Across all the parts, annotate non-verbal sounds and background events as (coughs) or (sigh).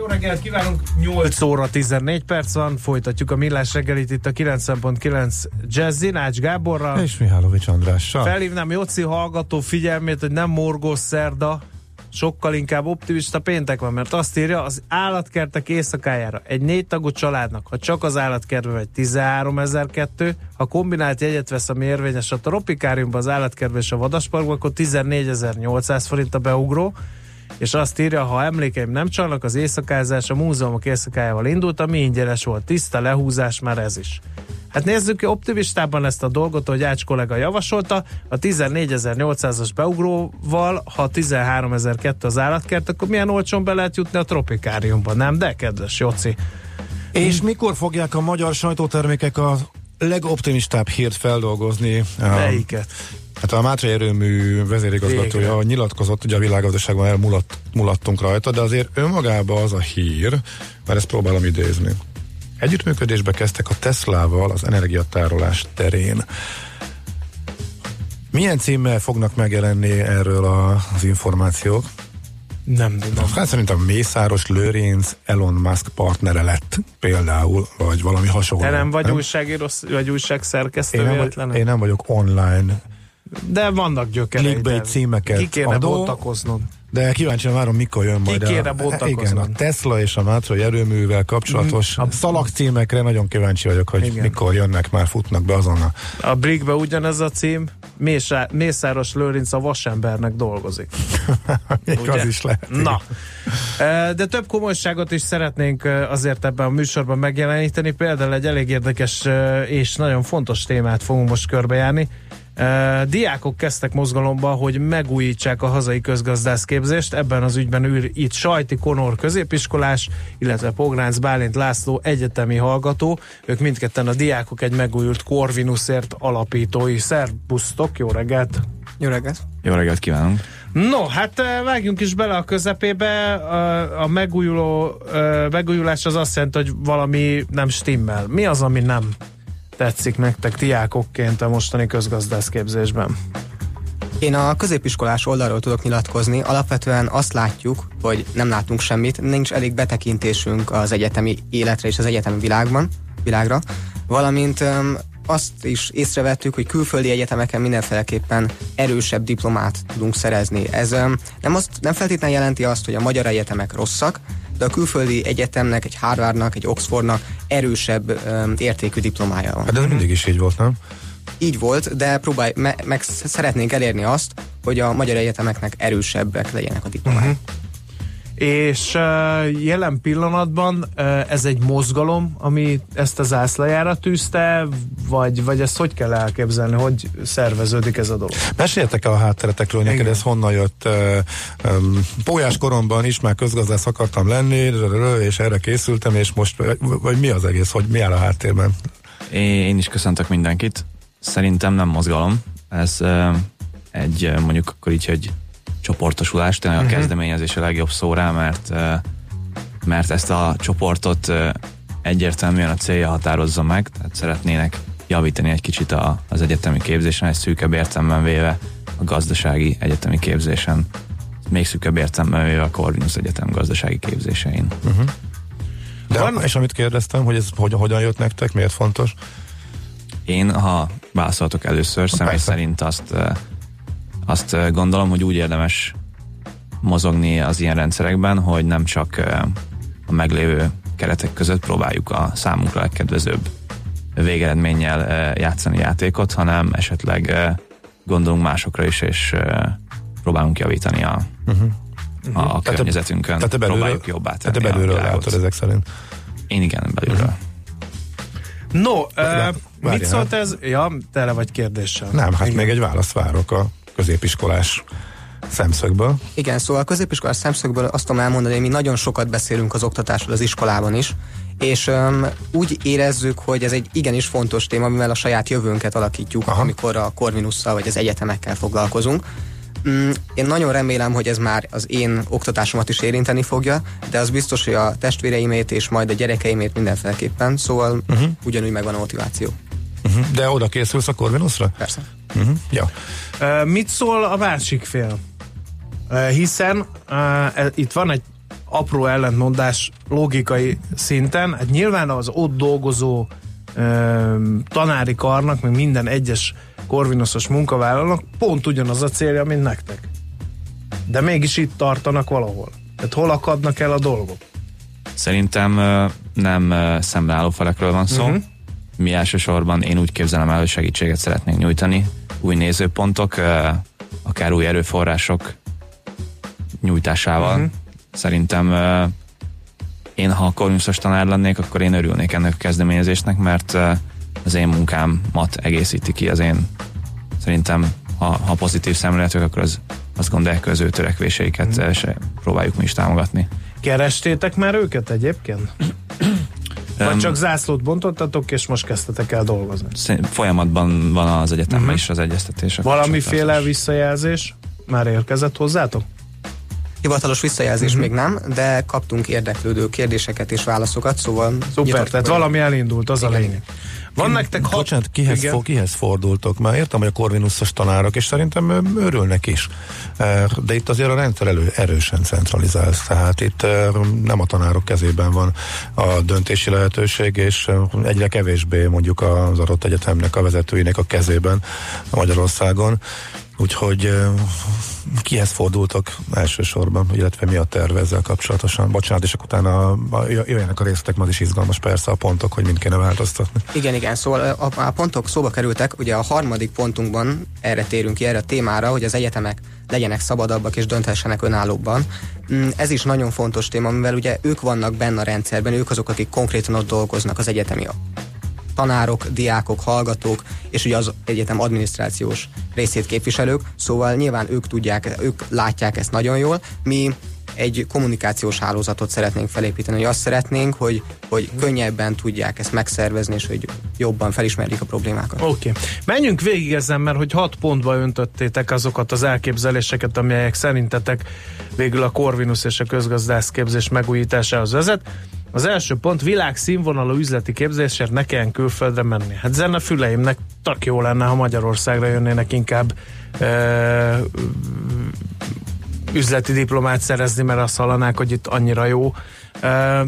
Jó reggelt kívánunk! 8 óra 14 perc van, folytatjuk a millás reggelit itt a 90.9 Jazzy Nács Gáborral. És Mihálovics Andrással. Felhívnám Jóci hallgató figyelmét, hogy nem morgós szerda, sokkal inkább optimista péntek van, mert azt írja, az állatkertek éjszakájára egy négy tagú családnak, ha csak az állatkertbe vagy 13.002, ha kombinált jegyet vesz, ami érvényes a tropikáriumban, az állatkertbe és a vadasparkban, akkor 14.800 forint a beugró, és azt írja, ha emlékeim nem csalnak, az éjszakázás a múzeumok éjszakájával indult, ami ingyenes volt, tiszta lehúzás már ez is. Hát nézzük ki optimistában ezt a dolgot, hogy Ács kollega javasolta, a 14.800-as beugróval, ha 13.002 az állatkert, akkor milyen olcsón be lehet jutni a tropikáriumba, nem? De kedves Joci. És mikor fogják a magyar sajtótermékek a legoptimistább hírt feldolgozni? Melyiket? Hát a Mátrai erőmű vezérigazgatója Végre. nyilatkozott, ugye a világgazdaságban elmulattunk rajta, de azért önmagában az a hír, mert ezt próbálom idézni. Együttműködésbe kezdtek a Teslával az energiatárolás terén. Milyen címmel fognak megjelenni erről a, az információk? Nem tudom. Hát szerintem Mészáros Lőrinc Elon Musk partnere lett például, vagy valami hasonló. Te nem vagy nem? újságíró, vagy újságszerkesztő én nem, vagy, én nem vagyok online de vannak gyökerei. Clickbait címeket Ki kéne adó, De kíváncsi várom, mikor jön majd. Ki kéne a, igen, a Tesla és a Mátrai erőművel kapcsolatos mm, a szalag címekre nagyon kíváncsi vagyok, hogy igen. mikor jönnek, már futnak be azonnal. A Brickbe ugyanez a cím, Mésá, Mészáros Lőrinc a vasembernek dolgozik. (laughs) Még az is lehet. Na, de több komolyságot is szeretnénk azért ebben a műsorban megjeleníteni. Például egy elég érdekes és nagyon fontos témát fogunk most körbejárni Diákok kezdtek mozgalomba, hogy megújítsák a hazai közgazdászképzést. Ebben az ügyben ül itt Sajti Konor középiskolás, illetve Pogránc Bálint László egyetemi hallgató. Ők mindketten a diákok egy megújult Corvinusért alapítói. Szerbusztok, jó reggelt! Jó reggelt! Jó reggelt kívánunk! No, hát vágjunk is bele a közepébe. A, a megújuló, megújulás az azt jelenti, hogy valami nem stimmel. Mi az, ami nem tetszik nektek diákokként a mostani közgazdászképzésben? Én a középiskolás oldalról tudok nyilatkozni. Alapvetően azt látjuk, hogy nem látunk semmit, nincs elég betekintésünk az egyetemi életre és az egyetemi világban, világra, valamint azt is észrevettük, hogy külföldi egyetemeken mindenféleképpen erősebb diplomát tudunk szerezni. Ez nem, azt, nem feltétlenül jelenti azt, hogy a magyar egyetemek rosszak, de a külföldi egyetemnek, egy Harvardnak, egy Oxfordnak erősebb um, értékű diplomája van. Hát ez mindig is így volt, nem? Így volt, de próbálj, me, meg szeretnénk elérni azt, hogy a magyar egyetemeknek erősebbek legyenek a diplomája. Uh-huh és jelen pillanatban ez egy mozgalom, ami ezt az zászlajára tűzte, vagy, vagy ezt hogy kell elképzelni, hogy szerveződik ez a dolog? Meséltek el a hátteretekről, neked ez honnan jött? Pólyás koromban is már közgazdász akartam lenni, és erre készültem, és most, vagy mi az egész, hogy mi áll a háttérben? Én is köszöntök mindenkit. Szerintem nem mozgalom. Ez egy mondjuk akkor így, hogy csoportosulás, tényleg uh-huh. a mhm. kezdeményezés a legjobb szó rá, mert, mert ezt a csoportot egyértelműen a célja határozza meg, tehát szeretnének javítani egy kicsit a, az egyetemi képzésen, egy szűkebb értelemben véve a gazdasági egyetemi képzésen, még szűkebb értelemben véve a Corvinus Egyetem gazdasági képzésein. Uh-huh. De Van, és amit kérdeztem, hogy ez hogy, hogyan jött nektek, miért fontos? Én, ha válaszoltok először, személy szerint azt azt gondolom, hogy úgy érdemes mozogni az ilyen rendszerekben, hogy nem csak a keretek között próbáljuk a számunkra legkedvezőbb végeredménnyel játszani játékot, hanem esetleg gondolunk másokra is, és próbálunk javítani a, uh-huh. a, a környezetünkön. Tehát te belülről, próbáljuk jobbá tenni te belülről látod ezek szerint. Én igen, belülről. Uh-huh. No, uh, mit szólt ez? Ja, tele vagy kérdéssel. Nem, hát igen. még egy választ várok a középiskolás szemszögből. Igen, szóval a középiskolás szemszögből azt tudom elmondani, hogy mi nagyon sokat beszélünk az oktatásról az iskolában is, és um, úgy érezzük, hogy ez egy igenis fontos téma, mivel a saját jövőnket alakítjuk, Aha. amikor a Corvinusszal vagy az egyetemekkel foglalkozunk. Mm, én nagyon remélem, hogy ez már az én oktatásomat is érinteni fogja, de az biztos, hogy a testvéreimét és majd a gyerekeimét mindenféleképpen, szóval uh-huh. ugyanúgy megvan a motiváció. Uh-huh. De oda készülsz a Corvinusra? Persze. Uh-huh. Ja. Uh, mit szól a másik fél? Uh, hiszen uh, itt van egy apró ellentmondás logikai szinten. Hát nyilván az ott dolgozó uh, tanári karnak, meg minden egyes korvinoszos munkavállalónak pont ugyanaz a célja, mint nektek. De mégis itt tartanak valahol. Tehát hol akadnak el a dolgok? Szerintem nem szembeálló felekről van szó. Uh-huh. Mi elsősorban én úgy képzelem el, hogy segítséget szeretnénk nyújtani. Új nézőpontok, akár új erőforrások nyújtásával. Uh-huh. Szerintem én, ha korvinuszos tanár lennék, akkor én örülnék ennek a kezdeményezésnek, mert az én munkámat egészíti ki, az én szerintem, ha, ha pozitív szemléletük, akkor az, azt gondolják, az ő törekvéseiket mm. se próbáljuk mi is támogatni. Kerestétek már őket egyébként? Vagy csak zászlót bontottatok, és most kezdtetek el dolgozni? Folyamatban van az egyetemmel uh-huh. is az egyeztetés. Valamiféle visszajelzés már érkezett hozzátok? Hivatalos visszajelzés uh-huh. még nem, de kaptunk érdeklődő kérdéseket és válaszokat, szóval... Szuper, tehát valami elindult, az Igen. a lényeg. Van nektek hat... Bocsánat, kihez, fo- kihez fordultok? Már értem, hogy a Corvinusos tanárok, és szerintem örülnek is. De itt azért a rendszer elő, erősen centralizál, tehát itt nem a tanárok kezében van a döntési lehetőség, és egyre kevésbé mondjuk az adott egyetemnek a vezetőinek a kezében Magyarországon. Úgyhogy kihez fordultak elsősorban, illetve mi a terve ezzel kapcsolatosan? Bocsánat, és akkor utána jöjjenek a részletek, az is izgalmas persze a pontok, hogy mind kéne változtatni. Igen, igen, szóval a, a pontok szóba kerültek, ugye a harmadik pontunkban erre térünk ki, erre a témára, hogy az egyetemek legyenek szabadabbak és dönthessenek önállóbban. Mm, ez is nagyon fontos téma, mivel ugye ők vannak benne a rendszerben, ők azok, akik konkrétan ott dolgoznak az egyetemi tanárok, diákok, hallgatók, és ugye az egyetem adminisztrációs részét képviselők, szóval nyilván ők tudják, ők látják ezt nagyon jól. Mi egy kommunikációs hálózatot szeretnénk felépíteni, hogy azt szeretnénk, hogy, hogy könnyebben tudják ezt megszervezni, és hogy jobban felismerjék a problémákat. Oké. Okay. Menjünk végig ezen, mert hogy hat pontba öntöttétek azokat az elképzeléseket, amelyek szerintetek végül a Corvinus és a közgazdász képzés megújításához vezet. Az első pont, világszínvonalú üzleti képzésért ne kelljen külföldre menni. Hát zene füleimnek tak jó lenne, ha Magyarországra jönnének inkább ö, üzleti diplomát szerezni, mert azt hallanák, hogy itt annyira jó. Ö,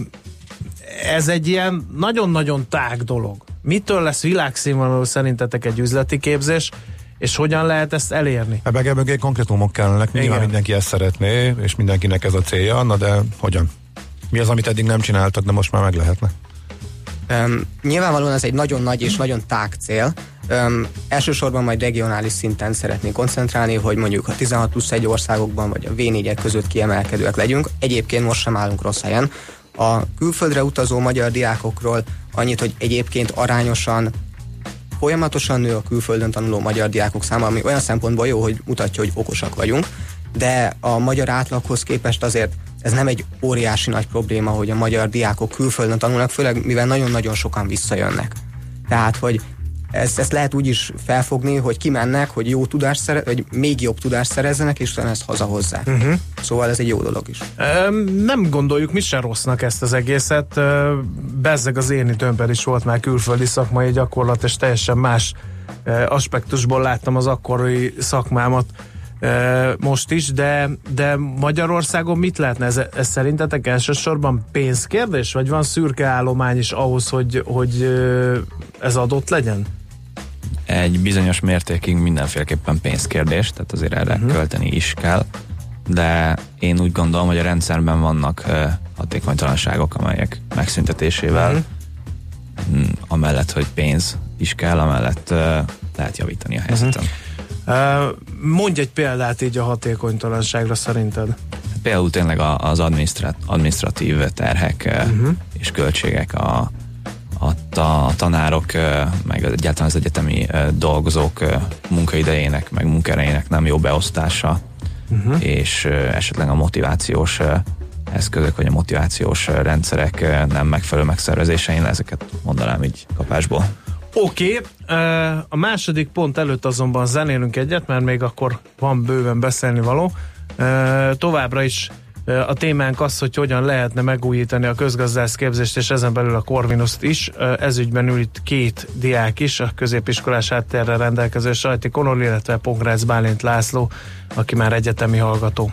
ez egy ilyen nagyon-nagyon tág dolog. Mitől lesz világszínvonalú szerintetek egy üzleti képzés, és hogyan lehet ezt elérni? Ebben mögé konkrétumok kellenek, nyilván mindenki ezt szeretné, és mindenkinek ez a célja, na de hogyan? Mi az, amit eddig nem csináltak, de most már meg lehetne? Um, nyilvánvalóan ez egy nagyon nagy és nagyon tág cél. Um, elsősorban majd regionális szinten szeretnénk koncentrálni, hogy mondjuk a 16 plusz egy országokban vagy a V4-ek között kiemelkedőek legyünk. Egyébként most sem állunk rossz helyen. A külföldre utazó magyar diákokról annyit, hogy egyébként arányosan folyamatosan nő a külföldön tanuló magyar diákok száma, ami olyan szempontból jó, hogy mutatja, hogy okosak vagyunk, de a magyar átlaghoz képest azért ez nem egy óriási nagy probléma, hogy a magyar diákok külföldön tanulnak, főleg mivel nagyon-nagyon sokan visszajönnek. Tehát, hogy ezt, ezt lehet úgy is felfogni, hogy kimennek, hogy jó tudást szere, hogy még jobb tudást szerezzenek, és utána ezt hazahozzák. Uh-huh. Szóval ez egy jó dolog is. Nem gondoljuk mi sem rossznak ezt az egészet. Bezzeg az én időmben is volt már külföldi szakmai gyakorlat, és teljesen más aspektusból láttam az akkori szakmámat most is, de, de Magyarországon mit lehetne? Ez, ez szerintetek elsősorban pénzkérdés, vagy van szürke állomány is ahhoz, hogy, hogy ez adott legyen? Egy bizonyos mértékig mindenféleképpen pénzkérdés, tehát azért erre uh-huh. költeni is kell, de én úgy gondolom, hogy a rendszerben vannak hatékonytalanságok, amelyek megszüntetésével uh-huh. amellett, hogy pénz is kell, amellett lehet javítani a helyzetem. Uh-huh. Mondj egy példát így a hatékonytalanságra szerinted. Például tényleg az administratív terhek uh-huh. és költségek a, a, a tanárok, meg egyáltalán az egyetemi dolgozók munkaidejének, meg munkerejének nem jó beosztása, uh-huh. és esetleg a motivációs eszközök, vagy a motivációs rendszerek nem megfelelő megszervezése, én ezeket mondanám így kapásból. Oké, okay. a második pont előtt azonban zenélünk egyet, mert még akkor van bőven beszélni való. Továbbra is a témánk az, hogy hogyan lehetne megújítani a közgazdász képzést, és ezen belül a Corvinuszt is. Ezügyben ül itt két diák is, a középiskolás háttérrel rendelkező Sajti Konor, illetve Pongrácz Bálint László, aki már egyetemi hallgató.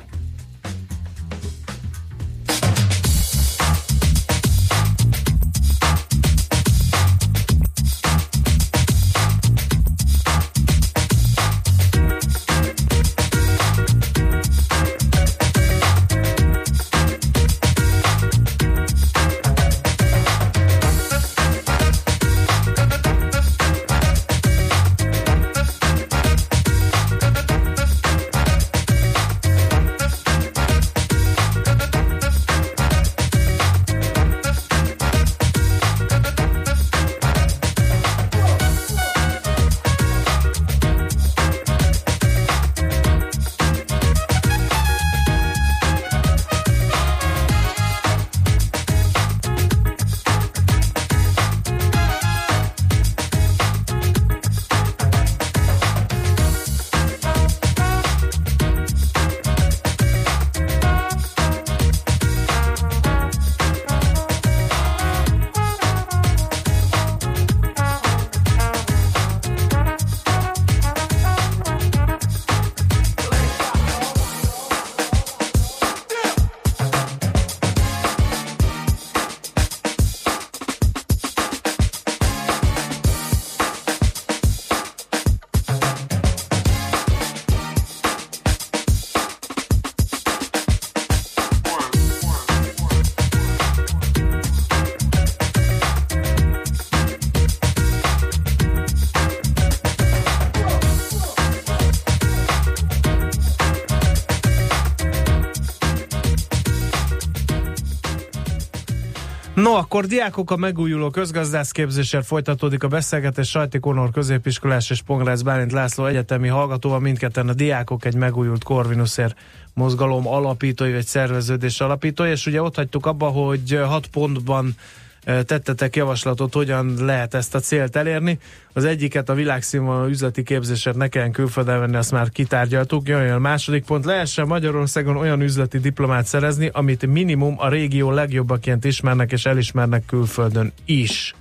No, akkor diákok a megújuló közgazdászképzéssel folytatódik a beszélgetés Sajti Konor középiskolás és Pongrász Bálint László egyetemi hallgatóval. Mindketten a diákok egy megújult Corvinuszer mozgalom alapítói, vagy szerveződés alapítói, és ugye ott hagytuk abba, hogy hat pontban tettetek javaslatot, hogyan lehet ezt a célt elérni. Az egyiket a világszínvonalú üzleti képzéset ne kelljen külföldön venni, azt már kitárgyaltuk. Jön a második pont, lehessen Magyarországon olyan üzleti diplomát szerezni, amit minimum a régió legjobbaként ismernek és elismernek külföldön is.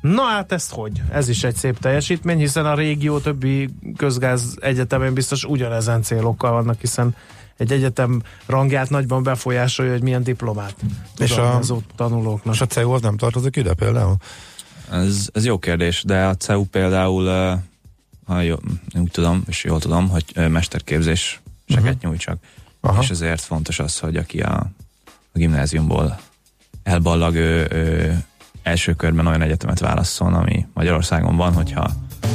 Na hát ezt hogy? Ez is egy szép teljesítmény, hiszen a régió többi közgáz egyetemén biztos ugyanezen célokkal vannak, hiszen egy egyetem rangját nagyban befolyásolja, hogy milyen diplomát és a, az ott tanulóknak. És a CEU az nem tartozik ide például? Ez, ez jó kérdés, de a CEU például, ha jó, úgy tudom, és jól tudom, hogy mesterképzés seket uh-huh. nyújt csak. Aha. És ezért fontos az, hogy aki a, a gimnáziumból elballag, ő, ő első körben olyan egyetemet válasszon, ami Magyarországon van, hogyha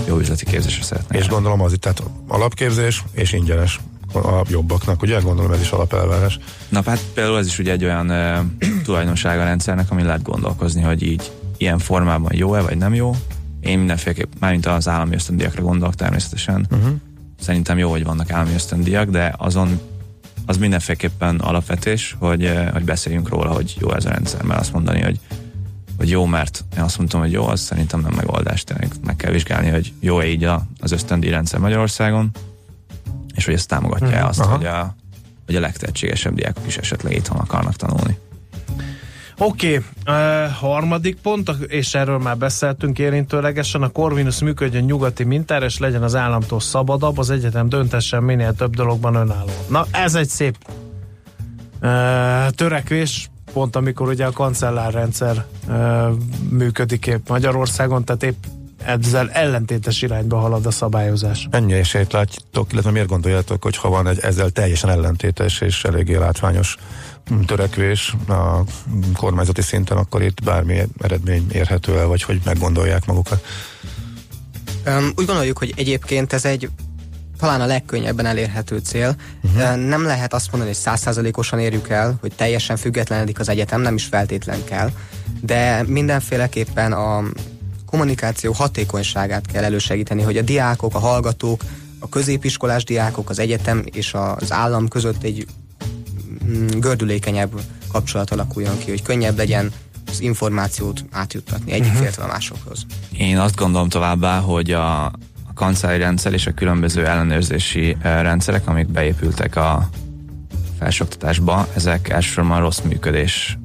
jó üzleti képzésre szeretne. És gondolom az itt, tehát alapképzés és ingyenes a jobbaknak, ugye? Gondolom ez is alapelvárás. Na hát például ez is ugye egy olyan (clears throat) tulajdonsága a rendszernek, ami lehet gondolkozni, hogy így ilyen formában jó-e, vagy nem jó. Én mindenféleképp, mármint az állami ösztöndiakra gondolok természetesen. Uh-huh. Szerintem jó, hogy vannak állami ösztöndiak, de azon az mindenféleképpen alapvetés, hogy, hogy beszéljünk róla, hogy jó ez a rendszer, mert azt mondani, hogy hogy jó, mert én azt mondtam, hogy jó, az szerintem nem megoldás, tényleg meg kell vizsgálni, hogy jó-e így az ösztöndi rendszer Magyarországon, és hogy ez támogatja hmm. azt, Aha. hogy a, hogy a legtehetségesebb diákok is esetleg itthon akarnak tanulni. Oké, okay. uh, harmadik pont, és erről már beszéltünk érintőlegesen, a Corvinus működjön nyugati mintára, és legyen az államtól szabadabb, az egyetem döntessen minél több dologban önálló. Na, ez egy szép uh, törekvés, pont amikor ugye a kancellárrendszer uh, működik épp Magyarországon, tehát épp ezzel ellentétes irányba halad a szabályozás. Ennyi esélyt látjátok, illetve miért gondoljátok, hogy ha van egy ezzel teljesen ellentétes és eléggé látványos törekvés a kormányzati szinten, akkor itt bármi eredmény érhető el, vagy hogy meggondolják magukat? Um, úgy gondoljuk, hogy egyébként ez egy talán a legkönnyebben elérhető cél. Uh-huh. Nem lehet azt mondani, hogy százszázalékosan érjük el, hogy teljesen függetlenedik az egyetem, nem is feltétlen kell, de mindenféleképpen a kommunikáció hatékonyságát kell elősegíteni, hogy a diákok, a hallgatók, a középiskolás diákok, az egyetem és az állam között egy mm, gördülékenyebb kapcsolat alakuljon ki, hogy könnyebb legyen az információt átjuttatni egyik uh-huh. féltől a másokhoz. Én azt gondolom továbbá, hogy a, a kancári rendszer és a különböző ellenőrzési rendszerek, amik beépültek a felsőoktatásba, ezek elsősorban rossz működés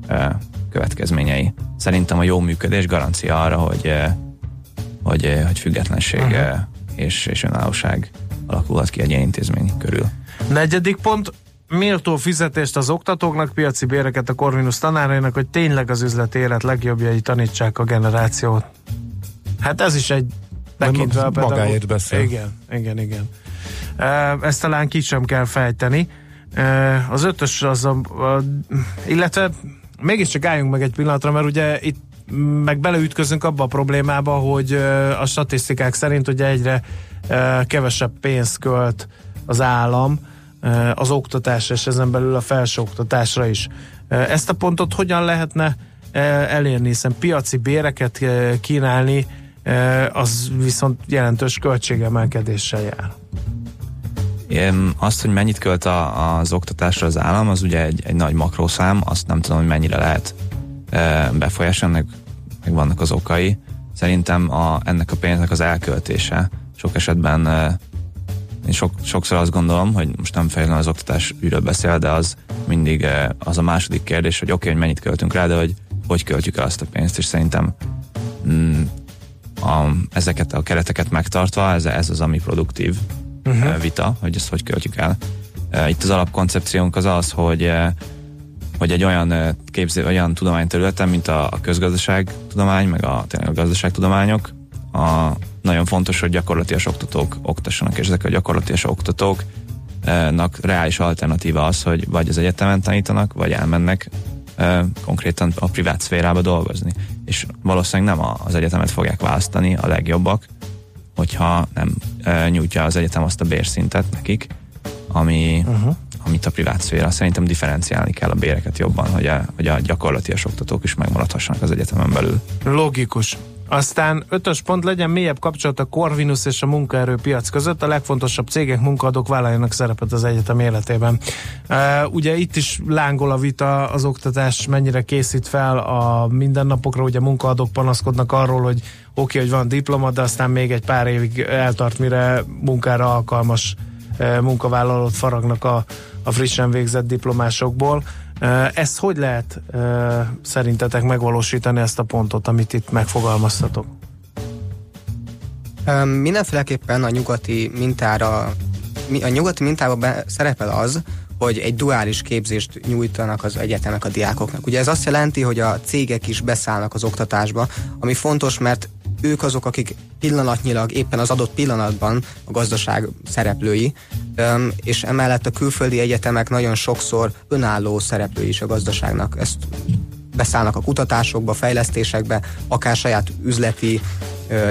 következményei. Szerintem a jó működés garancia arra, hogy, hogy, hogy függetlenség uh-huh. és, és önállóság alakulhat ki egy ilyen intézmény körül. Negyedik pont, méltó fizetést az oktatóknak, piaci béreket a Corvinus tanárainak, hogy tényleg az üzleti élet legjobbjai tanítsák a generációt. Hát ez is egy tekintve a Magáért beszél. Igen, igen, igen. Ezt talán ki sem kell fejteni. Az ötös az a, a illetve mégiscsak álljunk meg egy pillanatra, mert ugye itt meg beleütközünk abba a problémába, hogy a statisztikák szerint ugye egyre kevesebb pénzt költ az állam az oktatásra, és ezen belül a felsőoktatásra is. Ezt a pontot hogyan lehetne elérni, hiszen piaci béreket kínálni, az viszont jelentős költségemelkedéssel jár. Azt, hogy mennyit költ a, az oktatásra az állam, az ugye egy, egy nagy makrószám, azt nem tudom, hogy mennyire lehet befolyásolni, ennek meg vannak az okai. Szerintem a, ennek a pénznek az elköltése sok esetben én sok, sokszor azt gondolom, hogy most nem fejlően az oktatás ügyről beszél, de az mindig az a második kérdés, hogy oké, okay, hogy mennyit költünk rá, de hogy hogy költjük el azt a pénzt, és szerintem mm, a, ezeket a kereteket megtartva, ez, ez az, ami produktív uh-huh. vita, hogy ezt hogy költjük el. Itt az alapkoncepciónk az az, hogy hogy egy olyan képző, olyan tudományterületen, mint a, a közgazdaságtudomány, meg a, tényleg a gazdaságtudományok, a, nagyon fontos, hogy gyakorlatilag oktatók oktassanak, és ezek a gyakorlatilag oktatóknak reális alternatíva az, hogy vagy az egyetemen tanítanak, vagy elmennek konkrétan a privát szférába dolgozni. És valószínűleg nem az egyetemet fogják választani a legjobbak, hogyha nem nyújtja az egyetem azt a bérszintet nekik, ami, uh-huh. amit a privát szféra. Szerintem differenciálni kell a béreket jobban, hogy a, hogy a gyakorlatilag oktatók is megmaradhassanak az egyetemen belül. Logikus. Aztán ötös pont legyen mélyebb kapcsolat a Corvinus és a munkaerőpiac között. A legfontosabb cégek, munkaadók vállaljanak szerepet az egyetem életében. Uh, ugye itt is lángol a vita, az oktatás mennyire készít fel a mindennapokra. Ugye munkaadók panaszkodnak arról, hogy oké, hogy van diploma, de aztán még egy pár évig eltart, mire munkára alkalmas uh, munkavállalót faragnak a, a frissen végzett diplomásokból. Ezt hogy lehet szerintetek megvalósítani ezt a pontot, amit itt megfogalmaztatok? Mindenféleképpen a nyugati mintára a nyugati mintában be, szerepel az, hogy egy duális képzést nyújtanak az egyetemek a diákoknak. Ugye ez azt jelenti, hogy a cégek is beszállnak az oktatásba, ami fontos, mert ők azok, akik pillanatnyilag éppen az adott pillanatban a gazdaság szereplői, és emellett a külföldi egyetemek nagyon sokszor önálló szereplői is a gazdaságnak. Ezt beszállnak a kutatásokba, fejlesztésekbe, akár saját üzleti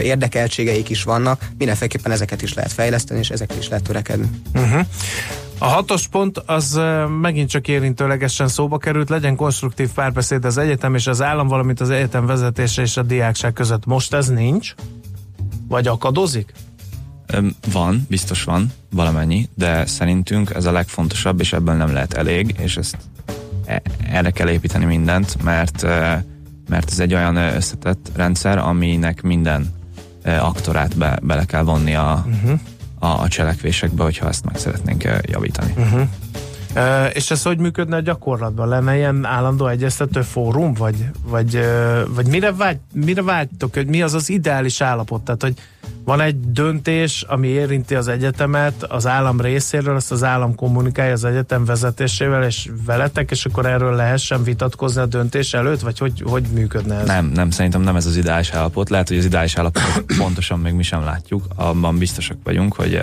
érdekeltségeik is vannak, mindenféleképpen ezeket is lehet fejleszteni, és ezeket is lehet törekedni. Uh-huh. A hatos pont az megint csak érintőlegesen szóba került, legyen konstruktív párbeszéd az egyetem és az állam, valamint az egyetem vezetése és a diákság között. Most ez nincs? Vagy akadozik? Van, biztos van valamennyi, de szerintünk ez a legfontosabb, és ebből nem lehet elég, és ezt e, erre kell építeni mindent, mert, mert ez egy olyan összetett rendszer, aminek minden aktorát be, bele kell vonni a, uh-huh a, a cselekvésekbe, hogyha ezt meg szeretnénk eh, javítani. Uh-huh. És ez hogy működne a gyakorlatban? Lenne ilyen állandó egyeztető fórum? Vagy, vagy, vagy mire, vágy, mire vágytok? Hogy mi az az ideális állapot? Tehát, hogy van egy döntés, ami érinti az egyetemet az állam részéről, azt az állam kommunikálja az egyetem vezetésével és veletek, és akkor erről lehessen vitatkozni a döntés előtt, vagy hogy, hogy működne ez? Nem, nem, szerintem nem ez az ideális állapot. Lehet, hogy az ideális állapot pontosan még mi sem látjuk. Abban biztosak vagyunk, hogy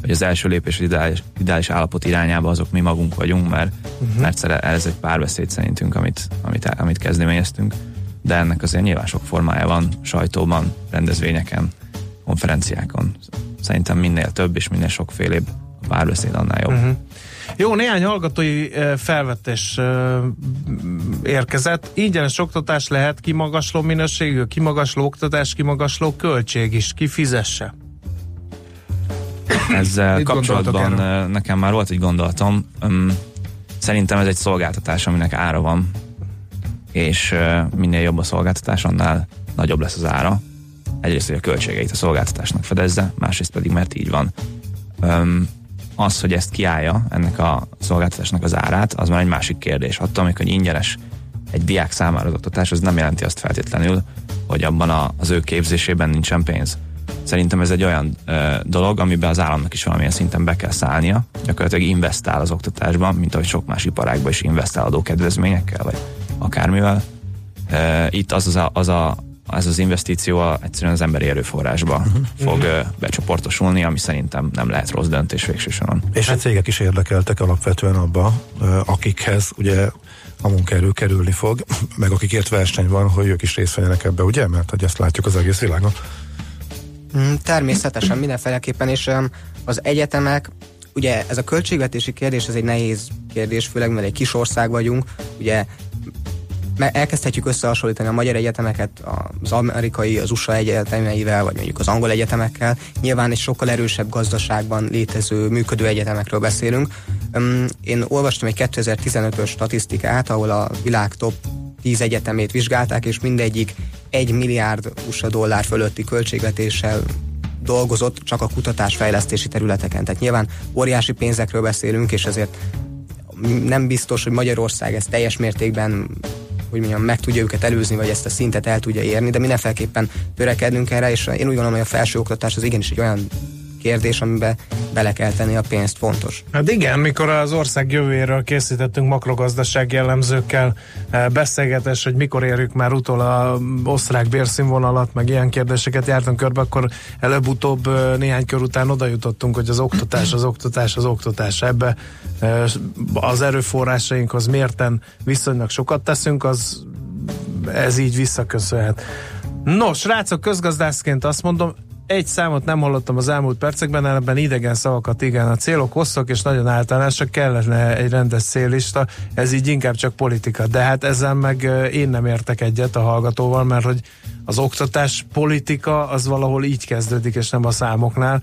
hogy az első lépés az ideális, ideális állapot irányába azok mi magunk vagyunk, mert, uh-huh. mert ez egy párbeszéd szerintünk, amit, amit, amit kezdeményeztünk, de ennek azért nyilván sok formája van, sajtóban, rendezvényeken, konferenciákon. Szerintem minél több és minél sokfélébb a párbeszéd, annál jobb. Uh-huh. Jó, néhány hallgatói felvetés érkezett. Ingyenes oktatás lehet kimagasló minőségű, kimagasló oktatás, kimagasló költség is. Ki fizesse? Ezzel kapcsolatban nekem már volt egy gondolatom. Szerintem ez egy szolgáltatás, aminek ára van, és minél jobb a szolgáltatás, annál nagyobb lesz az ára. Egyrészt, hogy a költségeit a szolgáltatásnak fedezze, másrészt pedig, mert így van. Az, hogy ezt kiállja, ennek a szolgáltatásnak az árát, az már egy másik kérdés. Attól, amikor ingyenes egy diák számára az oktatás, az nem jelenti azt feltétlenül, hogy abban a, az ő képzésében nincsen pénz. Szerintem ez egy olyan ö, dolog, amiben az államnak is valamilyen szinten be kell szállnia, gyakorlatilag investál az oktatásban, mint ahogy sok más iparágban is investál adókedvezményekkel, vagy akármivel. E, itt az, az, a, az a, ez az investíció egyszerűen az emberi erőforrásba uh-huh. fog uh, becsoportosulni, ami szerintem nem lehet rossz döntés végső soron. És a cégek is érdekeltek alapvetően abba, akikhez ugye a munkaerő kerülni fog, (laughs) meg akikért verseny van, hogy ők is részt vegyenek ebbe, ugye? Mert hogy ezt látjuk az egész világon. Mm, természetesen mindenféleképpen, és az egyetemek, ugye ez a költségvetési kérdés, ez egy nehéz kérdés, főleg mert egy kis ország vagyunk, ugye elkezdhetjük összehasonlítani a magyar egyetemeket az amerikai, az USA egyetemeivel, vagy mondjuk az angol egyetemekkel. Nyilván egy sokkal erősebb gazdaságban létező, működő egyetemekről beszélünk. Én olvastam egy 2015-ös statisztikát, ahol a világ top 10 egyetemét vizsgálták, és mindegyik 1 milliárd USA dollár fölötti költségvetéssel dolgozott csak a kutatásfejlesztési területeken. Tehát nyilván óriási pénzekről beszélünk, és ezért nem biztos, hogy Magyarország ezt teljes mértékben hogy mondjam, meg tudja őket előzni, vagy ezt a szintet el tudja érni, de mindenféleképpen törekednünk erre, és én úgy gondolom, hogy a felsőoktatás az igenis egy olyan kérdés, amiben bele kell tenni a pénzt, fontos. Hát igen, mikor az ország jövőjéről készítettünk makrogazdaság jellemzőkkel eh, beszélgetés, hogy mikor érjük már utol a osztrák bérszínvonalat, meg ilyen kérdéseket jártunk körbe, akkor előbb-utóbb eh, néhány kör után oda jutottunk, hogy az oktatás, az oktatás, az oktatás. Ebbe eh, az erőforrásainkhoz mérten viszonylag sokat teszünk, az ez így visszaköszönhet. Nos, srácok, közgazdászként azt mondom, egy számot nem hallottam az elmúlt percekben, ebben idegen szavakat igen. A célok hosszak és nagyon általánosak, kellene egy rendes célista, ez így inkább csak politika. De hát ezzel meg én nem értek egyet a hallgatóval, mert hogy az politika az valahol így kezdődik, és nem a számoknál.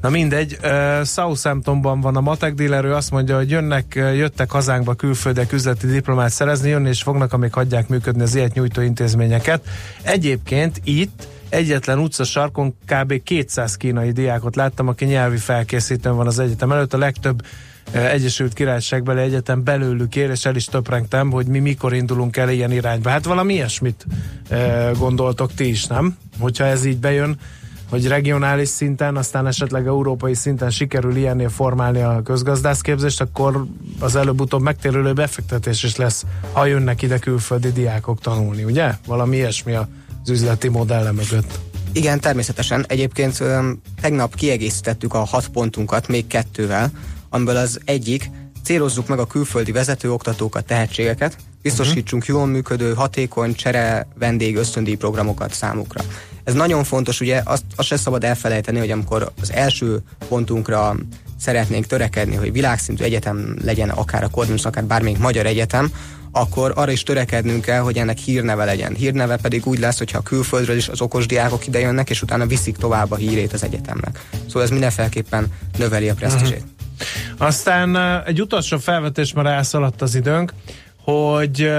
Na mindegy, uh, Southamptonban van a matek dealer, azt mondja, hogy jönnek, jöttek hazánkba külföldek üzleti diplomát szerezni, jönni és fognak, amíg hagyják működni az ilyet nyújtó intézményeket. Egyébként itt egyetlen utca sarkon kb. 200 kínai diákot láttam, aki nyelvi felkészítőn van az egyetem előtt. A legtöbb Egyesült Királyságbeli Egyetem belőlük ér, és el is töprengtem, hogy mi mikor indulunk el ilyen irányba. Hát valami ilyesmit e, gondoltok ti is, nem? Hogyha ez így bejön, hogy regionális szinten, aztán esetleg európai szinten sikerül ilyennél formálni a közgazdászképzést, akkor az előbb-utóbb megtérülő befektetés is lesz, ha jönnek ide külföldi diákok tanulni, ugye? Valami ilyesmi a az üzleti modelle mögött. Igen, természetesen. Egyébként tegnap kiegészítettük a hat pontunkat még kettővel, amiből az egyik, célozzuk meg a külföldi vezetőoktatókat, tehetségeket, biztosítsunk uh-huh. jól működő, hatékony csere vendég ösztöndíj programokat számukra. Ez nagyon fontos, ugye azt, azt se szabad elfelejteni, hogy amikor az első pontunkra szeretnénk törekedni, hogy világszintű egyetem legyen, akár a Corvinus, akár bármelyik magyar egyetem, akkor arra is törekednünk kell, hogy ennek hírneve legyen. Hírneve pedig úgy lesz, hogyha a külföldről is az okos diákok idejönnek, és utána viszik tovább a hírét az egyetemnek. Szóval ez mindenféleképpen növeli a presztízsét. Uh-huh. Aztán egy utolsó felvetés, már elszaladt az időnk, hogy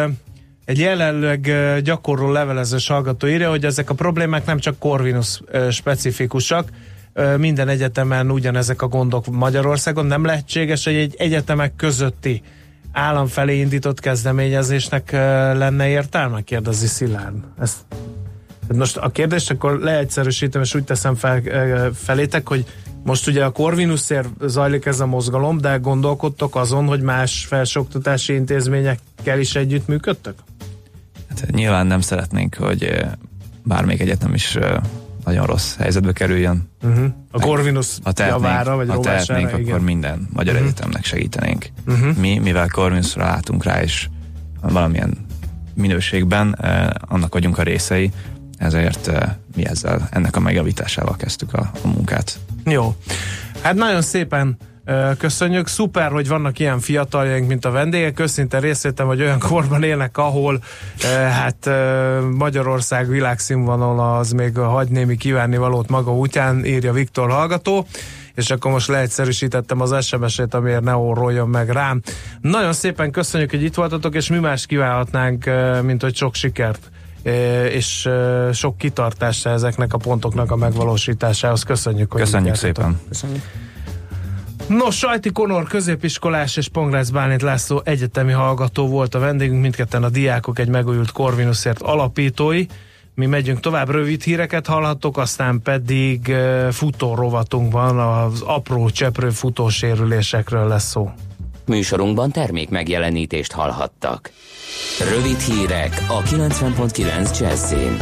egy jelenleg gyakorló levelezős hallgató írja, hogy ezek a problémák nem csak Corvinus specifikusak, minden egyetemen ugyanezek a gondok Magyarországon. Nem lehetséges, hogy egy egyetemek közötti állam felé indított kezdeményezésnek lenne értelme? Kérdezi Szilárd. Ezt most a kérdést akkor leegyszerűsítem, és úgy teszem fel, felétek, hogy most ugye a Corvinusért zajlik ez a mozgalom, de gondolkodtok azon, hogy más felsőoktatási intézményekkel is együttműködtök? Hát, nyilván nem szeretnénk, hogy bármelyik egyetem is nagyon rossz helyzetbe kerüljön. Uh-huh. A Corvinus ha javára, vagy Ha tehetnénk, igen. akkor minden magyar uh-huh. egyetemnek segítenénk. Uh-huh. Mi, mivel Corvinusra látunk rá, és valamilyen minőségben eh, annak vagyunk a részei, ezért eh, mi ezzel, ennek a megjavításával kezdtük a, a munkát. Jó. Hát nagyon szépen Köszönjük. Szuper, hogy vannak ilyen fiataljaink, mint a vendégek. Őszinte részétem, hogy olyan korban élnek, ahol hát Magyarország világszínvonal az még hagy némi kívánni valót maga útján, írja Viktor hallgató és akkor most leegyszerűsítettem az SMS-ét, amiért ne orroljon meg rám. Nagyon szépen köszönjük, hogy itt voltatok, és mi más kívánhatnánk, mint hogy sok sikert és sok kitartása ezeknek a pontoknak a megvalósításához. Köszönjük, hogy Köszönjük szépen. Köszönjük. Nos, Sajti Konor középiskolás és Pongrácz Bálint László egyetemi hallgató volt a vendégünk, mindketten a diákok egy megújult Corvinusért alapítói. Mi megyünk tovább, rövid híreket hallhattok, aztán pedig futó rovatunkban az apró cseprő futósérülésekről lesz szó. Műsorunkban termék megjelenítést hallhattak. Rövid hírek a 90.9 Jazzin.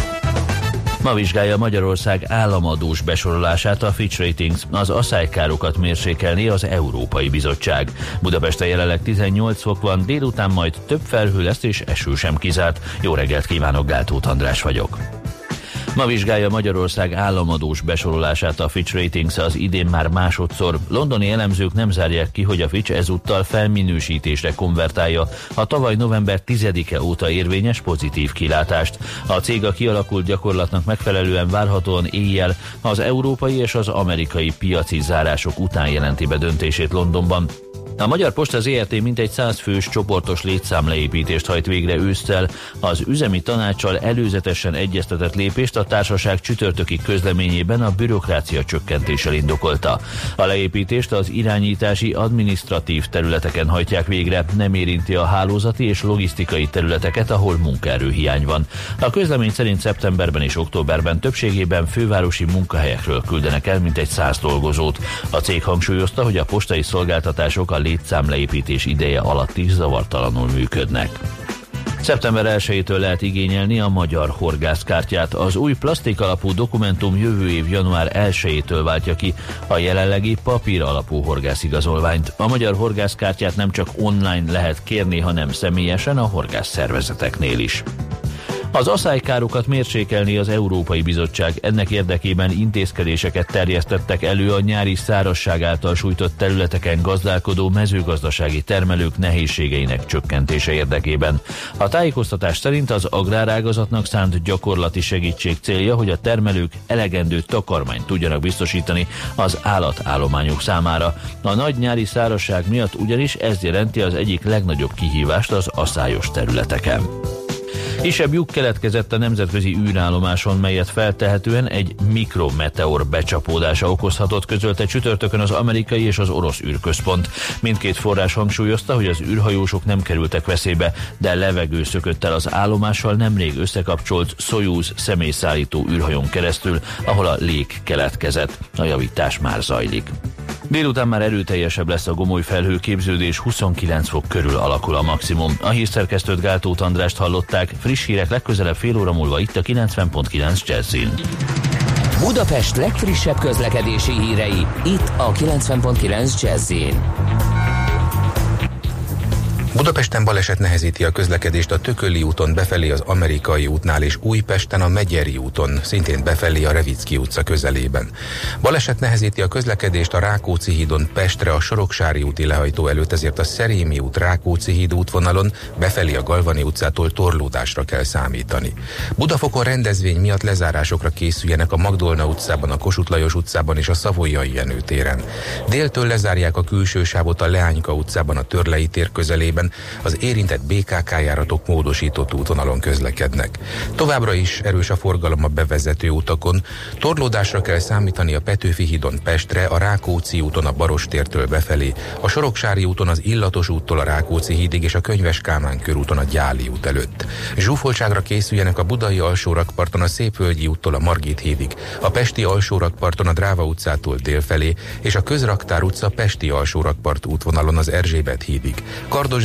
Ma vizsgálja Magyarország államadós besorolását a Fitch Ratings, az asszálykárokat mérsékelni az Európai Bizottság. Budapesten jelenleg 18 fok van, délután majd több felhő lesz és eső sem kizárt. Jó reggelt kívánok, Gáltót András vagyok. Ma vizsgálja Magyarország államadós besorolását a Fitch Ratings az idén már másodszor. Londoni elemzők nem zárják ki, hogy a Fitch ezúttal felminősítésre konvertálja a tavaly november 10-e óta érvényes pozitív kilátást. A cég a kialakult gyakorlatnak megfelelően várhatóan éjjel az európai és az amerikai piaci zárások után jelenti be döntését Londonban. A Magyar Posta ZRT mintegy 100 fős csoportos létszámleépítést hajt végre ősszel. Az üzemi tanácsal előzetesen egyeztetett lépést a társaság csütörtöki közleményében a bürokrácia csökkentéssel indokolta. A leépítést az irányítási administratív területeken hajtják végre, nem érinti a hálózati és logisztikai területeket, ahol munkaerőhiány van. A közlemény szerint szeptemberben és októberben többségében fővárosi munkahelyekről küldenek el mintegy 100 dolgozót. A cég hangsúlyozta, hogy a postai szolgáltatások a létszámleépítés ideje alatt is zavartalanul működnek. Szeptember 1-től lehet igényelni a magyar horgászkártyát. Az új plastik alapú dokumentum jövő év január 1-től váltja ki a jelenlegi papír alapú horgászigazolványt. A magyar horgászkártyát nem csak online lehet kérni, hanem személyesen a horgász szervezeteknél is. Az aszálykárokat mérsékelni az Európai Bizottság. Ennek érdekében intézkedéseket terjesztettek elő a nyári szárasság által sújtott területeken gazdálkodó mezőgazdasági termelők nehézségeinek csökkentése érdekében. A tájékoztatás szerint az agrárágazatnak szánt gyakorlati segítség célja, hogy a termelők elegendő takarmányt tudjanak biztosítani az állatállományok számára. A nagy nyári szárasság miatt ugyanis ez jelenti az egyik legnagyobb kihívást az aszályos területeken. Kisebb lyuk keletkezett a nemzetközi űrállomáson, melyet feltehetően egy mikrometeor becsapódása okozhatott, közölte csütörtökön az amerikai és az orosz űrközpont. Mindkét forrás hangsúlyozta, hogy az űrhajósok nem kerültek veszélybe, de levegő szökött el az állomással nemrég összekapcsolt Soyuz személyszállító űrhajón keresztül, ahol a lég keletkezett. A javítás már zajlik. Délután már erőteljesebb lesz a gomoly felhőképződés, 29 fok körül alakul a maximum. A hírszerkesztőt Gáltót Andrást hallották, friss hírek legközelebb fél óra múlva itt a 90.9 Jazzin. Budapest legfrissebb közlekedési hírei, itt a 90.9 Jazzin. Budapesten baleset nehezíti a közlekedést a Tököli úton befelé az Amerikai útnál és Újpesten a Megyeri úton, szintén befelé a Revicki utca közelében. Baleset nehezíti a közlekedést a Rákóczi hídon Pestre a Soroksári úti lehajtó előtt, ezért a Szerémi út Rákóczi híd útvonalon befelé a Galvani utcától torlódásra kell számítani. Budafokon rendezvény miatt lezárásokra készüljenek a Magdolna utcában, a Kossuth Lajos utcában és a Szavolyai Jenő téren. Déltől lezárják a külső sávot a Leányka utcában, a Törlei tér közelében, esetben az érintett BKK járatok módosított útvonalon közlekednek. Továbbra is erős a forgalom a bevezető utakon. Torlódásra kell számítani a Petőfi hídon Pestre, a Rákóczi úton a Barostértől befelé, a Soroksári úton az Illatos úttól a Rákóczi hídig és a Könyves Kálmán körúton a Gyáli út előtt. Zsúfoltságra készüljenek a Budai alsórakparton a Szépvölgyi úttól a Margit hídig, a Pesti alsórakparton a Dráva utcától délfelé és a Közraktár utca Pesti alsórakpart útvonalon az Erzsébet hídig. Kardos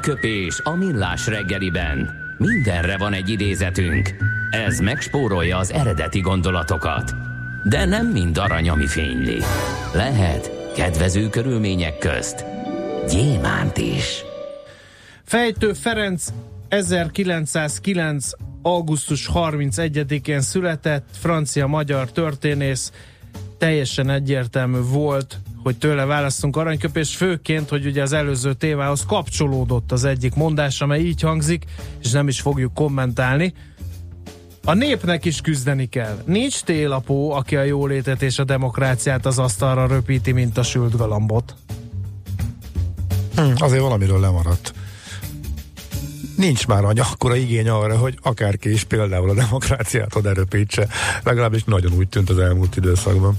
Aranyköpés a millás reggeliben. Mindenre van egy idézetünk. Ez megspórolja az eredeti gondolatokat. De nem mind arany, ami fényli. Lehet kedvező körülmények közt gyémánt is. Fejtő Ferenc 1909. augusztus 31-én született, francia-magyar történész, teljesen egyértelmű volt, hogy tőle választunk aranyköpés, főként, hogy ugye az előző témához kapcsolódott az egyik mondás, amely így hangzik, és nem is fogjuk kommentálni. A népnek is küzdeni kell. Nincs télapó, aki a jólétet és a demokráciát az asztalra röpíti, mint a sült galambot. Hm, azért valamiről lemaradt. Nincs már anya, akkora igény arra, hogy akárki is például a demokráciát oda röpítse. Legalábbis nagyon úgy tűnt az elmúlt időszakban.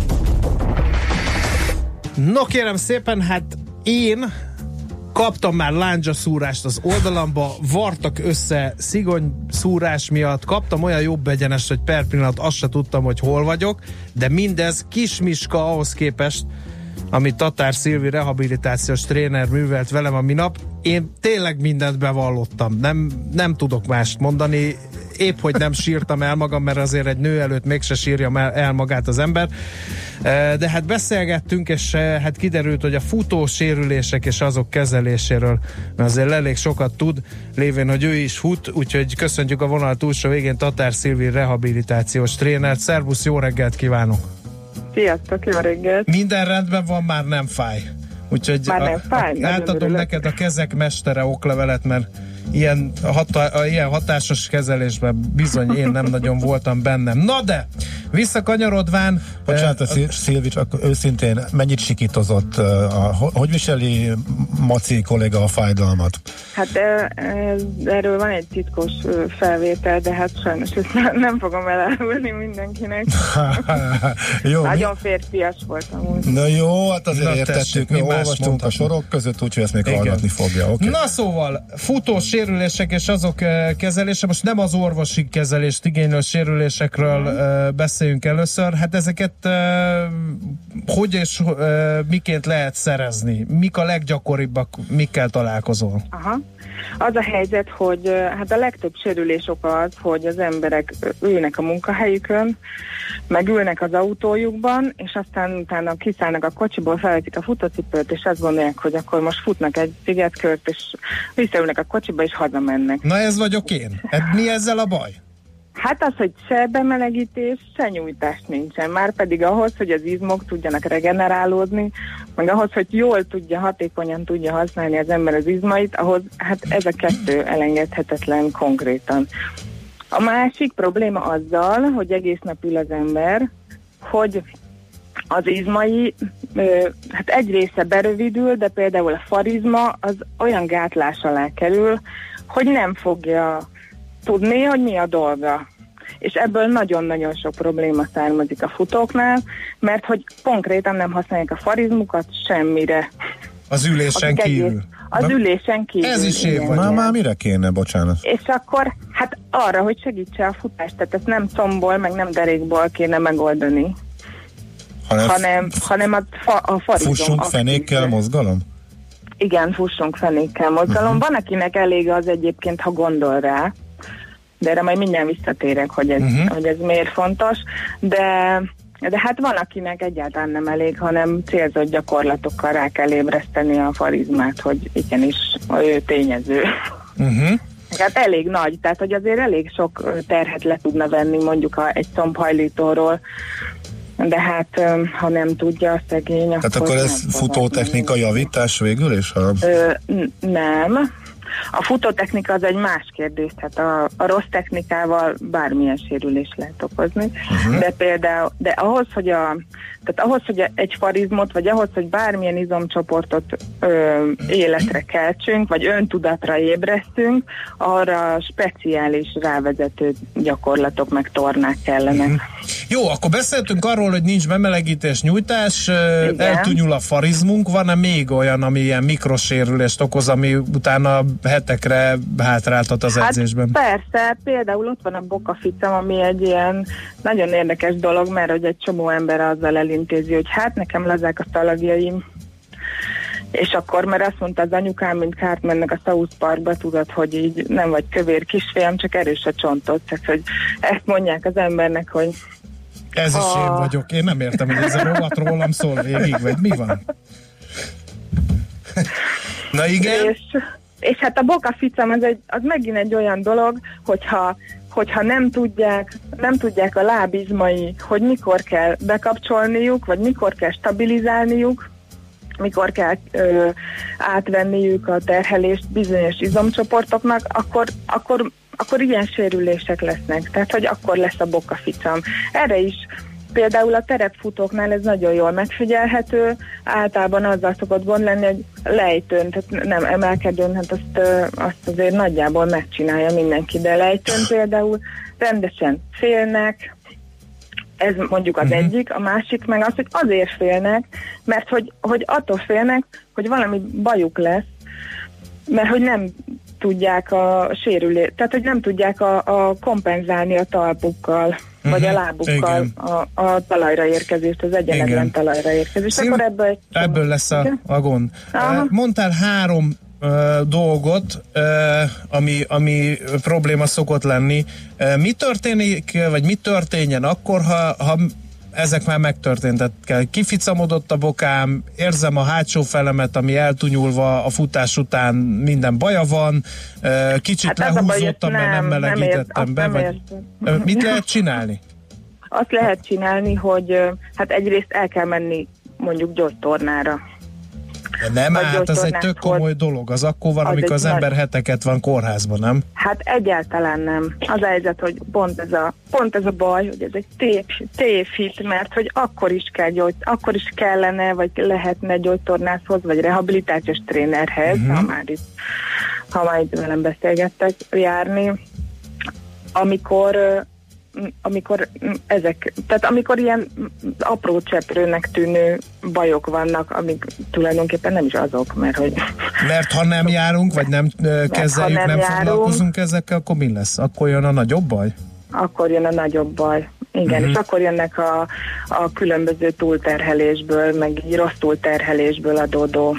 No kérem szépen, hát én kaptam már lándzsa szúrást az oldalamba, vartak össze szigony szúrás miatt, kaptam olyan jobb egyenest, hogy per pillanat azt se tudtam, hogy hol vagyok, de mindez kismiska ahhoz képest, amit Tatár Szilvi rehabilitációs tréner művelt velem a minap, én tényleg mindent bevallottam, nem, nem tudok mást mondani, épp hogy nem sírtam el magam, mert azért egy nő előtt mégse sírja el magát az ember. De hát beszélgettünk, és hát kiderült, hogy a futó sérülések és azok kezeléséről azért elég sokat tud, lévén, hogy ő is fut, úgyhogy köszöntjük a vonal túlsó végén Tatár Szilvi rehabilitációs trénert. Szervusz, jó reggelt kívánok! Sziasztok, jó reggelt! Minden rendben van, már nem fáj. Úgyhogy Már nem fáj, a, a, átadom neked a kezek mestere oklevelet, mert ilyen, hata, ilyen hatásos kezelésben bizony én nem nagyon voltam bennem. Na de, visszakanyarodván... Bocsánat, uh, Szilvi, csak őszintén, mennyit sikítozott? Uh, hogy viseli Maci kolléga a fájdalmat? Hát erről van egy titkos felvétel, de hát sajnos ezt nem fogom elárulni mindenkinek. (laughs) jó, Nagyon mi? férfias volt amúgy. Na jó, hát azért Na, értettük, mi olvastunk a sorok között, úgyhogy ezt még Igen. hallgatni fogja. Okay. Na szóval, futós sérülések és azok kezelése, most nem az orvosi kezelést igénylő sérülésekről mm. beszéljünk először, hát ezeket hogy és miként lehet szerezni? Mik a leggyakoribbak, mikkel találkozol? Aha. Az a helyzet, hogy hát a legtöbb sérülés oka az, hogy az emberek ülnek a munkahelyükön, meg ülnek az autójukban, és aztán utána kiszállnak a kocsiból, felvetik a futócipőt, és azt gondolják, hogy akkor most futnak egy szigetkört, és visszaülnek a kocsiba, és hazamennek. Na ez vagyok én. Mi ezzel a baj? Hát az, hogy se bemelegítés, se nyújtás nincsen. Már pedig ahhoz, hogy az izmok tudjanak regenerálódni, meg ahhoz, hogy jól tudja, hatékonyan tudja használni az ember az izmait, ahhoz hát ez a kettő elengedhetetlen konkrétan. A másik probléma azzal, hogy egész nap ül az ember, hogy az izmai, hát egy része berövidül, de például a farizma az olyan gátlás alá kerül, hogy nem fogja tudni, hogy mi a dolga. És ebből nagyon-nagyon sok probléma származik a futóknál, mert hogy konkrétan nem használják a farizmukat semmire. Az ülésen kívül. Egész, az Na, ülésen kívül. Ez is év vagy. Már, már mire kéne, bocsánat? És akkor, hát arra, hogy segítse a futást, tehát ezt nem comból, meg nem derékból kéne megoldani. Hanem, hanem, hanem a, fa, a farizom. Fussunk fenékkel mozgalom? Igen, fussunk fenékkel mozgalom. Uh-huh. Van, akinek elég az egyébként, ha gondol rá, de erre majd mindjárt visszatérek, hogy ez, uh-huh. hogy ez miért fontos, de de hát van, akinek egyáltalán nem elég, hanem célzott gyakorlatokkal rá kell ébreszteni a farizmát, hogy igenis ő tényező. Uh-huh. Hát elég nagy, tehát hogy azért elég sok terhet le tudna venni mondjuk a, egy combhajlítóról, de hát ha nem tudja a szegény, Tehát akkor, akkor ez futótechnika javítás végül is? Ha... Ö, nem, a futótechnika az egy más kérdés, tehát a, a rossz technikával bármilyen sérülés lehet okozni, uh-huh. de például, de ahhoz, hogy a tehát ahhoz, hogy egy farizmot, vagy ahhoz, hogy bármilyen izomcsoportot ö, életre keltsünk, vagy öntudatra ébresztünk, arra speciális rávezető gyakorlatok meg tornák kellene. Mm. Jó, akkor beszéltünk arról, hogy nincs bemelegítés, nyújtás, Igen. eltűnyül a farizmunk, van-e még olyan, ami ilyen mikrosérülést okoz, ami utána hetekre hátráltat az hát edzésben? Persze, például ott van a bokaficam, ami egy ilyen nagyon érdekes dolog, mert hogy egy csomó ember azzal el elintézi, hogy hát nekem lazák a szalagjaim, és akkor, mert azt mondta az anyukám, mint kárt mennek a South Parkba, tudod, hogy így nem vagy kövér kisfiam, csak erős a csontod. Tehát, hogy ezt mondják az embernek, hogy ez is a... én vagyok. Én nem értem, hogy ez a rovat rólam szól végig, vagy mi van? Na igen? És, és hát a bokaficam az, egy, az megint egy olyan dolog, hogyha hogyha nem tudják, nem tudják a lábizmai, hogy mikor kell bekapcsolniuk, vagy mikor kell stabilizálniuk, mikor kell ö, átvenniük a terhelést bizonyos izomcsoportoknak, akkor, akkor, akkor ilyen sérülések lesznek. Tehát, hogy akkor lesz a bokaficam. Erre is Például a terepfutóknál ez nagyon jól megfigyelhető, általában azzal szokott gond lenni, hogy lejtőn, tehát nem emelkedőn, hát azt, azt azért nagyjából megcsinálja mindenki, de lejtőn például rendesen félnek, ez mondjuk az uh-huh. egyik, a másik meg az, hogy azért félnek, mert hogy, hogy attól félnek, hogy valami bajuk lesz, mert hogy nem tudják a sérülés, tehát hogy nem tudják a, a kompenzálni a talpukkal, vagy a lábukkal igen. a, a talajra érkezést, az egyenletlen Igen. talajra érkezést. Szín- Akkor ebből, Ebből lesz a, Igen? a gond. Aha. Eh, Mondtál három ö, dolgot, ö, ami, ami probléma szokott lenni. Eh, Mi történik, vagy mi történjen akkor, ha, ha ezek már megtörténtek. Kificamodott a bokám, érzem a hátsó felemet, ami eltunyulva a futás után minden baja van, kicsit Hát baj, lehúzottam, mert nem nem- nem melegítettem azt be. nem Vagy, értem. Mit lehet csinálni? azt lehet csinálni, hogy hát egyrészt el kell menni mondjuk gyógytornára. Nem, Vagy hát ez egy tök komoly dolog. Az akkor van, Az amikor az ember nagy- heteket van kórházban, nem? Hát egyáltalán nem. Az helyzet, hogy pont ez a, pont ez a baj, hogy ez egy tév, tévhit, mert hogy akkor is kell gyógy, akkor is kellene, vagy lehetne gyógytornászhoz, vagy rehabilitációs trénerhez, uh-huh. ha már itt, ha már itt velem beszélgettek, járni, amikor amikor ezek, tehát amikor ilyen apró cseprőnek tűnő bajok vannak, amik tulajdonképpen nem is azok, mert hogy Mert ha nem járunk, vagy nem kezeljük, nem nem járunk- foglalkozunk ezekkel, akkor mi lesz? Akkor jön a nagyobb baj? akkor jön a nagyobb baj. Igen, uh-huh. és akkor jönnek a, a különböző túlterhelésből, meg így rossz túlterhelésből adódó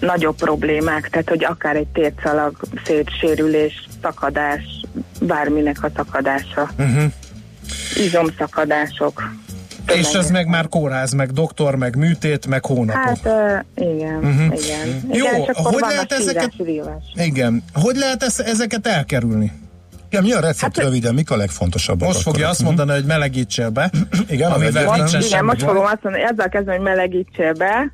nagyobb problémák, tehát hogy akár egy tércalag, szétsérülés, szakadás, bárminek a szakadása, Uh-huh. izomszakadások. És ez meg már kórház, meg doktor, meg műtét, meg hónapok. Hát uh, igen, uh-huh. igen. Jó, igen, hogy lehet ezeket-. Igen. Hogy lehet ezeket elkerülni? Ja, mi a recept Hát, röviden, mik a legfontosabbak? Most fogja akkor? azt mondani, hogy melegítsél be. (clears throat) Igen, amivel egyértelmű. nincsen Most, igen, semmi most fogom azt mondani, ezzel kezdem, hogy melegítsél be.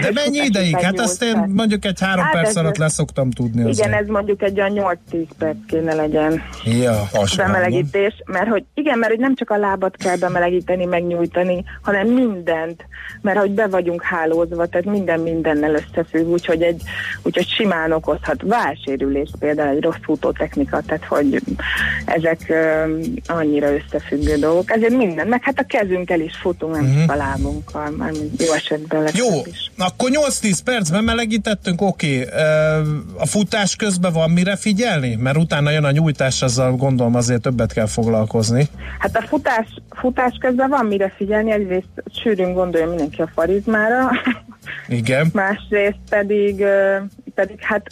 De mennyi ideig? Hát azt én mondjuk egy három Hát perc alatt leszoktam tudni. Igen, azért. ez mondjuk egy olyan 8-10 perc kéne legyen Ja. Alsó bemelegítés, mert hogy igen, mert hogy nem csak a lábat kell bemelegíteni, megnyújtani, hanem mindent, mert hogy be vagyunk hálózva, tehát minden mindennel összefügg, úgyhogy egy, úgyhogy simán okozhat válsérülés, például egy rossz futótechnika, tehát hogy ezek annyira összefüggő dolgok. Ezért minden, meg hát a kezünkkel is futunk, nem csak a lábunkkal, mármint jó esetben Jó, legalábbis. akkor 8-10 percben melegítettünk, oké. Okay. A futás közben van mire figyelni? Mert utána jön a nyújtás, azzal gondolom azért többet kell foglalkozni. Hát a futás, futás közben van mire figyelni, egyrészt sűrűn gondolja mindenki a farizmára, Igen. (laughs) másrészt pedig, pedig hát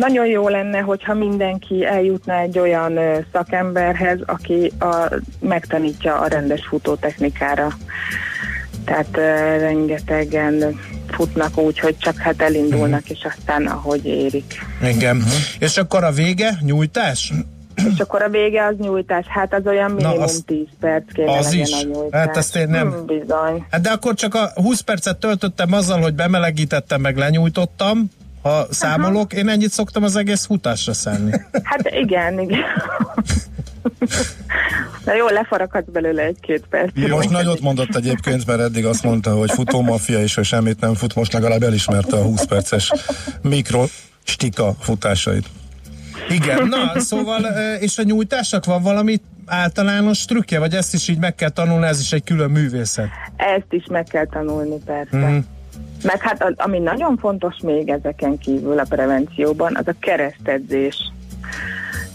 nagyon jó lenne, hogyha mindenki eljutna egy olyan szakemberhez, aki a, megtanítja a rendes futótechnikára. Tehát rengetegen futnak úgy, hogy csak hát elindulnak, Mhm. és aztán ahogy érik. Igen. És akkor a vége, nyújtás? És akkor a vége az nyújtás, hát az olyan minimum az- 10 perc kéne az legyen is. a nyújtás. Hát ezt én nem- Hmm, bizony. Hát de akkor csak a 20 percet töltöttem azzal, hogy bemelegítettem, meg lenyújtottam. Ha számolok, én ennyit szoktam az egész futásra szenni. (laughs) Hát igen, igen. (laughs) Na jó, lefarakadsz belőle egy-két perc. Most nagyot mondott egyébként, mert eddig azt mondta, hogy futómafia is, hogy semmit nem fut, most legalább elismerte a 20 perces mikro stika futásait. Igen, na, szóval, és a nyújtásnak van valami általános trükkje, vagy ezt is így meg kell tanulni, ez is egy külön művészet. Ezt is meg kell tanulni, persze. Mhm. Meg hát ami nagyon fontos még ezeken kívül a prevencióban, az a keresztedzés.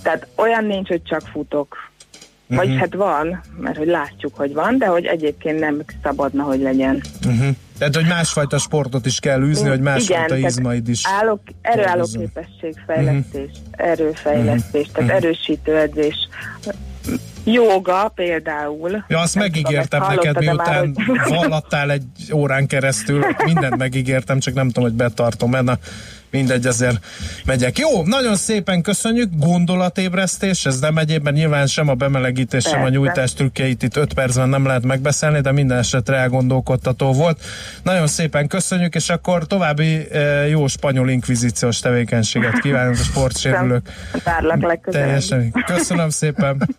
Tehát olyan nincs, hogy csak futok. Vagy Mhm. hát van, mert hogy látjuk, hogy van, de hogy egyébként nem szabadna, hogy legyen. Uh-huh. Tehát, hogy másfajta sportot is kell űzni, hogy másfajta tehát izmaid is. Állok, erőálló képességfejlesztés, erőfejlesztés, tehát erősítő edzés. Jóga például. Ja, azt Nem megígértem tudom, neked, hallottad-e már, miután hogy- (laughs) vallattál egy órán keresztül, mindent megígértem, csak nem tudom, hogy betartom, mert na, mindegy, ezért megyek. Jó, nagyon szépen köszönjük, gondolatébresztés, ez nem egyébben nyilván sem a bemelegítés, sem a nyújtás trükkeit itt 5 percben nem lehet megbeszélni, de minden esetre elgondolkodtató volt. Nagyon szépen köszönjük, és akkor további eh, jó spanyol inkvizíciós tevékenységet kívánunk a (laughs) sportsérülők. Teljesen. Köszönöm szépen.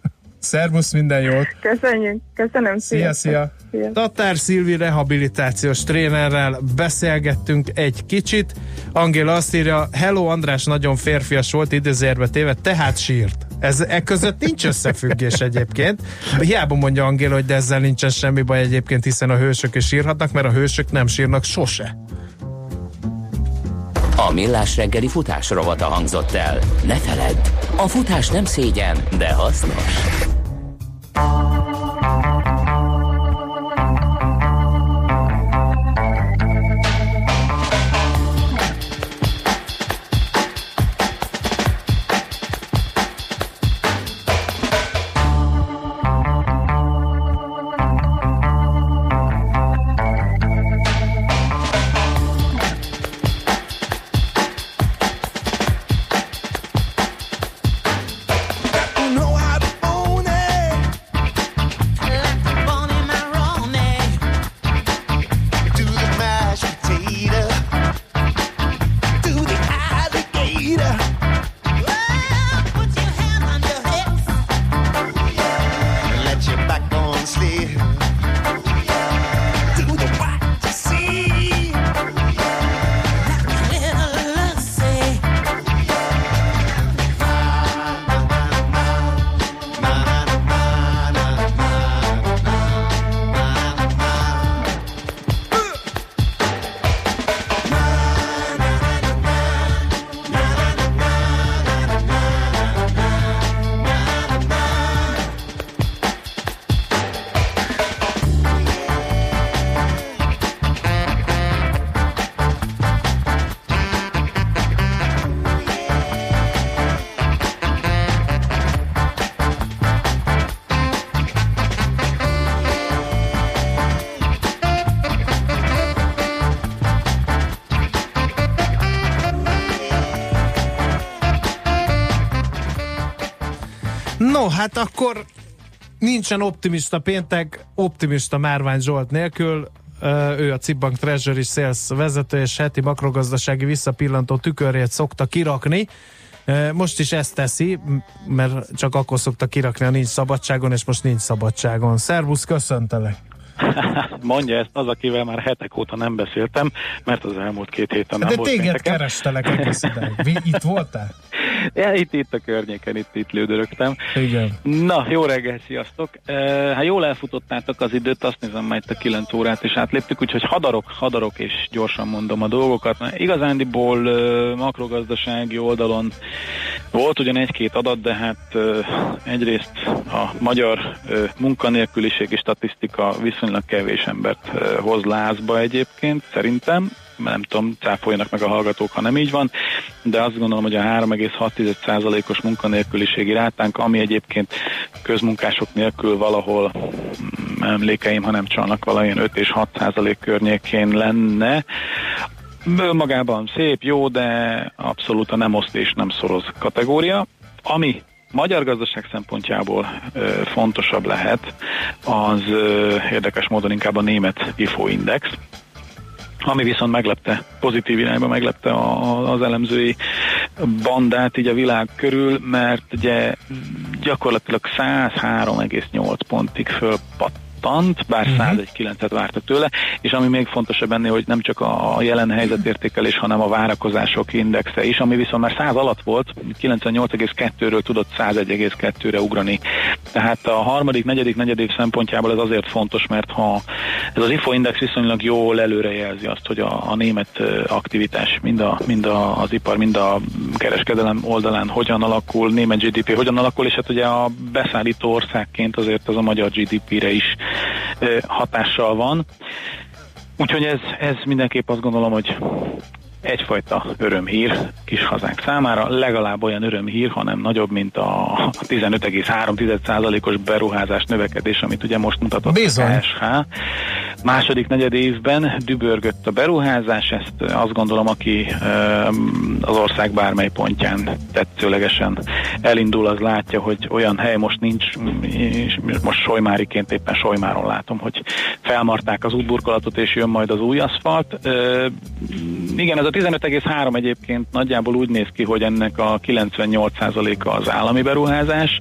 Szervusz, minden jót. Köszönjük, köszönöm. Szia, szia! Szia. Tatár Szilvi rehabilitációs trénerrel beszélgettünk egy kicsit. Angéla azt írja, Hello András nagyon férfias volt, idézérbe téve, tehát sírt. Ez e között nincs összefüggés egyébként. Hiába mondja Angéla, hogy de ezzel nincsen semmi baj egyébként, hiszen a hősök is sírhatnak, mert a hősök nem sírnak sose. A Millás reggeli futás rovata hangzott el. Ne feledd, a futás nem szégyen, de hasznos. Thank you. Hát akkor nincsen optimista péntek, optimista Márvány Zsolt nélkül. Ő a Cibbank Treasury Sales vezető, és heti makrogazdasági visszapillantó tükörét szokta kirakni. Most is ezt teszi, mert csak akkor szokta kirakni, ha nincs szabadságon, és most nincs szabadságon. Szervusz, köszöntelek! (laughs) Mondja ezt az, akivel már hetek óta nem beszéltem, mert az elmúlt két héten nem De volt téged pénteken. kerestelek egész ideig. Itt voltál? (laughs) (laughs) Ja, itt, itt a környéken, itt, itt lődörögtem. Igen. Na, jó reggel, sziasztok! E, hát jól elfutottátok az időt, azt nézem, majd a 9 órát is átléptük, úgyhogy hadarok, hadarok, és gyorsan mondom a dolgokat. Mert igazándiból e, makrogazdasági oldalon volt ugyan egy-két adat, de hát e, egyrészt a magyar e, munkanélküliségi statisztika viszonylag kevés embert e, hoz lázba egyébként, szerintem nem tudom, cáfoljanak meg a hallgatók, ha nem így van, de azt gondolom, hogy a 3,6%-os munkanélküliségi rátánk, ami egyébként közmunkások nélkül valahol mm, emlékeim, ha nem csalnak, valahol 5 és 6 százalék környékén lenne. Önmagában szép, jó, de abszolút a nem oszt és nem szoroz kategória. Ami magyar gazdaság szempontjából ö, fontosabb lehet, az ö, érdekes módon inkább a német IFO index, ami viszont meglepte, pozitív irányba meglepte a, az elemzői bandát így a világ körül, mert ugye gyakorlatilag 103,8 pontig fölpattant, bár 101,9-et vártak tőle, és ami még fontosabb ennél, hogy nem csak a jelen helyzetértékelés, hanem a várakozások indexe is, ami viszont már 100 alatt volt, 98,2-ről tudott 101,2-re ugrani. Tehát a harmadik, negyedik, negyedik szempontjából ez azért fontos, mert ha ez az IFO index viszonylag jól előrejelzi azt, hogy a, a német aktivitás mind, a, mind a, az ipar, mind a kereskedelem oldalán hogyan alakul, német GDP hogyan alakul, és hát ugye a beszállító országként azért az a magyar GDP-re is hatással van. Úgyhogy ez, ez mindenképp azt gondolom, hogy egyfajta örömhír kis hazánk számára, legalább olyan örömhír, hanem nagyobb, mint a 15,3%-os beruházás növekedés, amit ugye most mutatott Bizony. a KSH. Második negyed évben dübörgött a beruházás, ezt azt gondolom, aki az ország bármely pontján tetszőlegesen elindul, az látja, hogy olyan hely most nincs, és most Solymáriként éppen Solymáron látom, hogy felmarták az útburkolatot, és jön majd az új aszfalt. Igen, ez a 15,3 egyébként nagyjából úgy néz ki, hogy ennek a 98%-a az állami beruházás,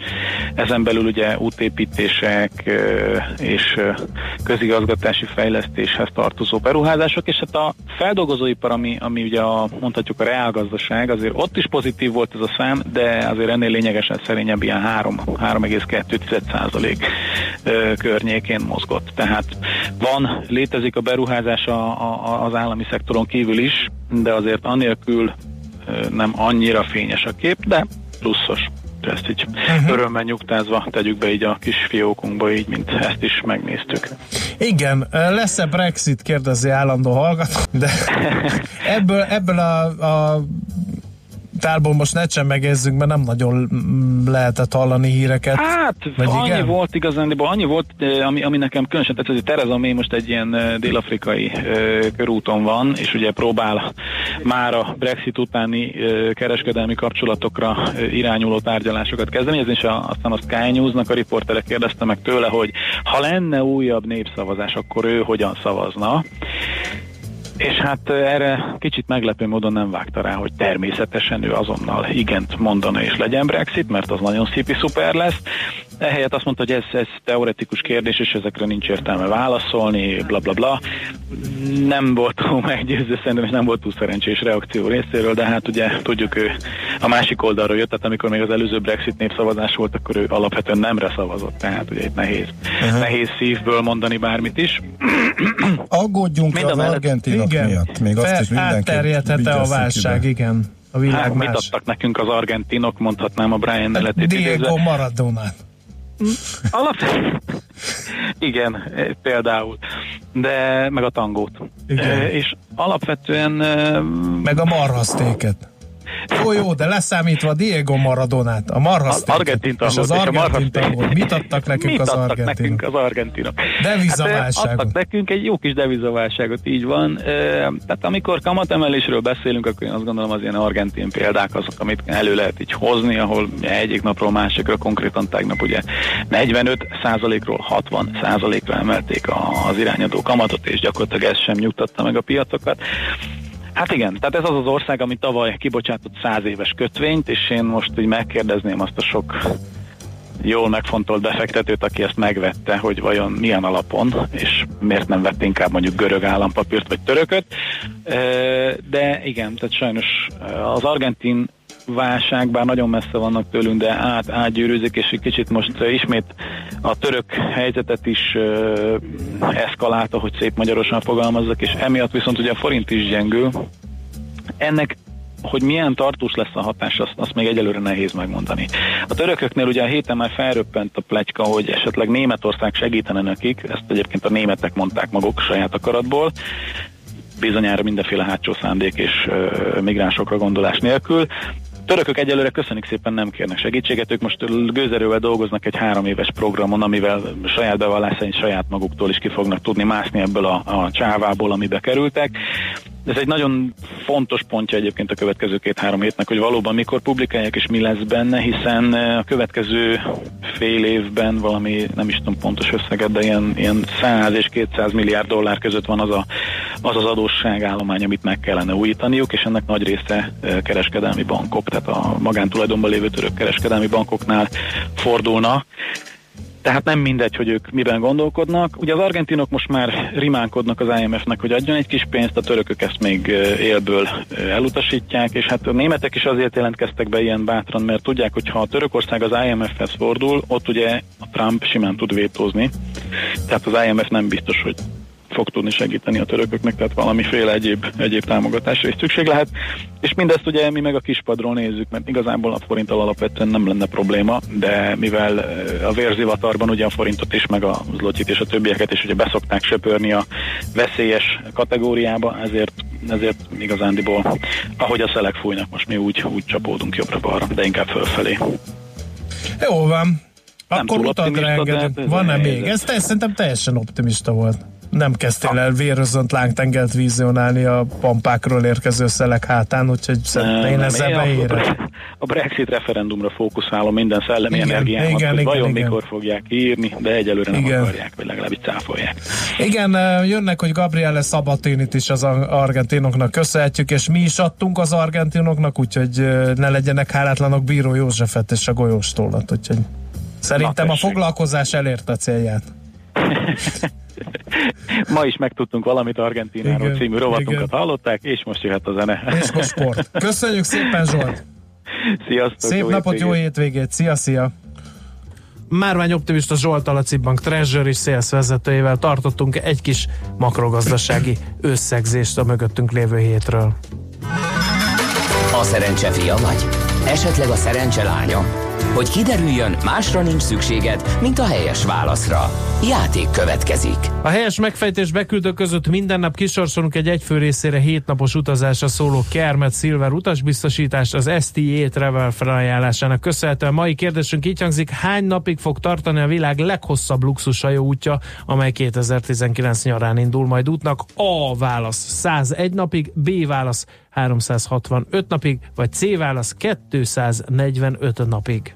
ezen belül ugye útépítések és ö, közigazgatási fejlesztéshez tartozó beruházások, és hát a feldolgozóipar, ami, ami ugye a, mondhatjuk a reálgazdaság, azért ott is pozitív volt ez a szám, de azért ennél lényegesen szerényebb, ilyen 3, 3,2% ö, környékén mozgott. Tehát van, létezik a beruházás a, a, az állami szektoron kívül is, de azért anélkül nem annyira fényes a kép, de pluszos. Ezt így uh-huh. örömmel nyugtázva tegyük be így a kis fiókunkba, így, mint ezt is megnéztük. Igen, lesz-e Brexit, kérdezi állandó hallgató, de (laughs) ebből, ebből a, a tárból most ne sem megezzünk, mert nem nagyon lehetett hallani híreket. Hát, Vagy annyi igen? volt igazán, annyi volt, eh, ami, ami nekem különösen tetszett, hogy Tereza May most egy ilyen eh, dél-afrikai eh, körúton van, és ugye próbál már a Brexit utáni kereskedelmi kapcsolatokra irányuló tárgyalásokat kezdeményezni, és a, aztán a Sky News-nak a riportere kérdezte meg tőle, hogy ha lenne újabb népszavazás, akkor ő hogyan szavazna. És hát erre kicsit meglepő módon nem vágta rá, hogy természetesen ő azonnal igent mondana és legyen Brexit, mert az nagyon szipi szuper lesz. Ehelyett azt mondta, hogy ez, ez teoretikus kérdés, és ezekre nincs értelme válaszolni, bla bla bla. Nem volt túl (laughs) meggyőző szerintem, és nem volt túl szerencsés reakció részéről, de hát ugye tudjuk, ő a másik oldalról jött, tehát amikor még az előző Brexit népszavazás volt, akkor ő alapvetően nemre szavazott, tehát ugye itt nehéz, uh-huh. nehéz szívből mondani bármit is. (coughs) Aggódjunk Mind a az mellett- argentinok Igen. miatt. Még azt is Fel- mindenki a válság, ide. igen. A világ Hát, mit más. adtak nekünk az argentinok, mondhatnám a Brian neletét idézve. Diego Maradonát. Alap... Igen, például. De meg a tangót. Igen. És alapvetően Meg a marhasztéket. Jó, jó, de leszámítva Diego Maradonát, a marhasztéket. az argentin és az és a argentin marhaszték. tangot. Mit adtak nekünk Mit az adtak argentinok? nekünk az argentinok? Devizaválságot. Hát, adtak nekünk egy jó kis devizaválságot, így van. Eh, Tehát amikor kamatemelésről beszélünk, akkor én azt gondolom az ilyen argentin példák azok, amit elő lehet így hozni, ahol egyik napról másikra konkrétan tegnap ugye 45 százalékról 60 százalékra emelték az irányadó kamatot, és gyakorlatilag ez sem nyugtatta meg a piacokat. Hát igen, tehát ez az az ország, ami tavaly kibocsátott száz éves kötvényt, és én most így megkérdezném azt a sok jól megfontolt befektetőt, aki ezt megvette, hogy vajon milyen alapon, és miért nem vett inkább mondjuk görög állampapírt vagy törököt. De igen, tehát sajnos az argentin válság, bár nagyon messze vannak tőlünk, de át, átgyűrűzik, és egy kicsit most ismét a török helyzetet is ö, eszkalálta, hogy szép magyarosan fogalmazzak, és emiatt viszont ugye a forint is gyengül. Ennek hogy milyen tartós lesz a hatás, azt, azt még egyelőre nehéz megmondani. A törököknél ugye a héten már felröppent a pletyka, hogy esetleg Németország segítene nekik, ezt egyébként a németek mondták maguk saját akaratból, bizonyára mindenféle hátsó szándék és ö, migránsokra gondolás nélkül. Törökök egyelőre köszönik szépen nem kérnek segítséget, ők most gőzerővel dolgoznak egy három éves programon, amivel saját bevallás saját maguktól is ki fognak tudni mászni ebből a, a csávából, amibe kerültek. Ez egy nagyon fontos pontja egyébként a következő két-három hétnek, hogy valóban mikor publikálják és mi lesz benne, hiszen eh, a következő fél évben valami, nem is tudom pontos összeget, de ilyen, ilyen 100 és 200 milliárd dollár között van az a, az, az adósságállomány, amit meg kellene újítaniuk, és ennek nagy része eh, kereskedelmi bankok, tehát a magántulajdonban lévő török kereskedelmi bankoknál fordulna. Tehát nem mindegy, hogy ők miben gondolkodnak. Ugye az argentinok most már rimánkodnak az IMF-nek, hogy adjon egy kis pénzt, a törökök ezt még élből elutasítják, és hát a németek is azért jelentkeztek be ilyen bátran, mert tudják, hogy ha a Törökország az IMF-hez fordul, ott ugye a Trump simán tud vétózni. Tehát az IMF nem biztos, hogy fog tudni segíteni a törököknek, tehát valamiféle egyéb, egyéb támogatásra is szükség lehet. És mindezt ugye mi meg a kispadról nézzük, mert igazából a forinttal alapvetően nem lenne probléma, de mivel eh, a vérzivatarban ugye a forintot is, meg a zlotyit és a többieket is ugye beszokták söpörni a veszélyes kategóriába, ezért, ezért igazándiból, ahogy a szelek fújnak, most mi úgy, úgy csapódunk jobbra-balra, de inkább fölfelé. Jó van. Akkor utadra engedünk. Van-e még? Ez te, szerintem teljesen optimista volt. Nem kezdtél el vérözönt lángtengelt vizionálni a pampákról érkező szelek hátán, úgyhogy szerintem én ezzel beérek. a, Brexit referendumra fókuszálom minden szellemi Igen, energiámat, igen, hogy igen, vajon igen. mikor fogják írni, de egyelőre nem Igen. akarják, vagy legalábbis cáfolják. Igen, jönnek, hogy Gabriele Sabatinit is az ar- argentinoknak köszönhetjük, és mi is adtunk az argentinoknak, úgyhogy ne legyenek hálátlanok Bíró Józsefet és a golyóstólat, úgyhogy szerintem Na, a foglalkozás elérte a célját. (laughs) Ma is megtudtunk valamit Argentináról Igen, című rovatunkat igen. hallották, és most jöhet a zene. És most sport. Köszönjük szépen Zsolt! Sziasztok! Szép napot, jó hétvégét! Szia, szia! Márvány Optimista Zsolt a Cibbank Treasury Sales vezetőjével tartottunk egy kis makrogazdasági összegzést a mögöttünk lévő hétről. A szerencse fia vagy? Esetleg a szerencse lánya? Hogy kiderüljön, másra nincs szükséged, mint a helyes válaszra. Játék következik. A helyes megfejtés beküldő között minden nap kisorsolunk egy egyfő részére hétnapos utazásra szóló Kermet Silver utasbiztosítást az STA Travel felajánlásának köszönhetően. Mai kérdésünk így hangzik, hány napig fog tartani a világ leghosszabb luxushajó útja, amely 2019 nyarán indul majd útnak? A válasz 101 napig, B válasz 365 napig, vagy C válasz 245 napig.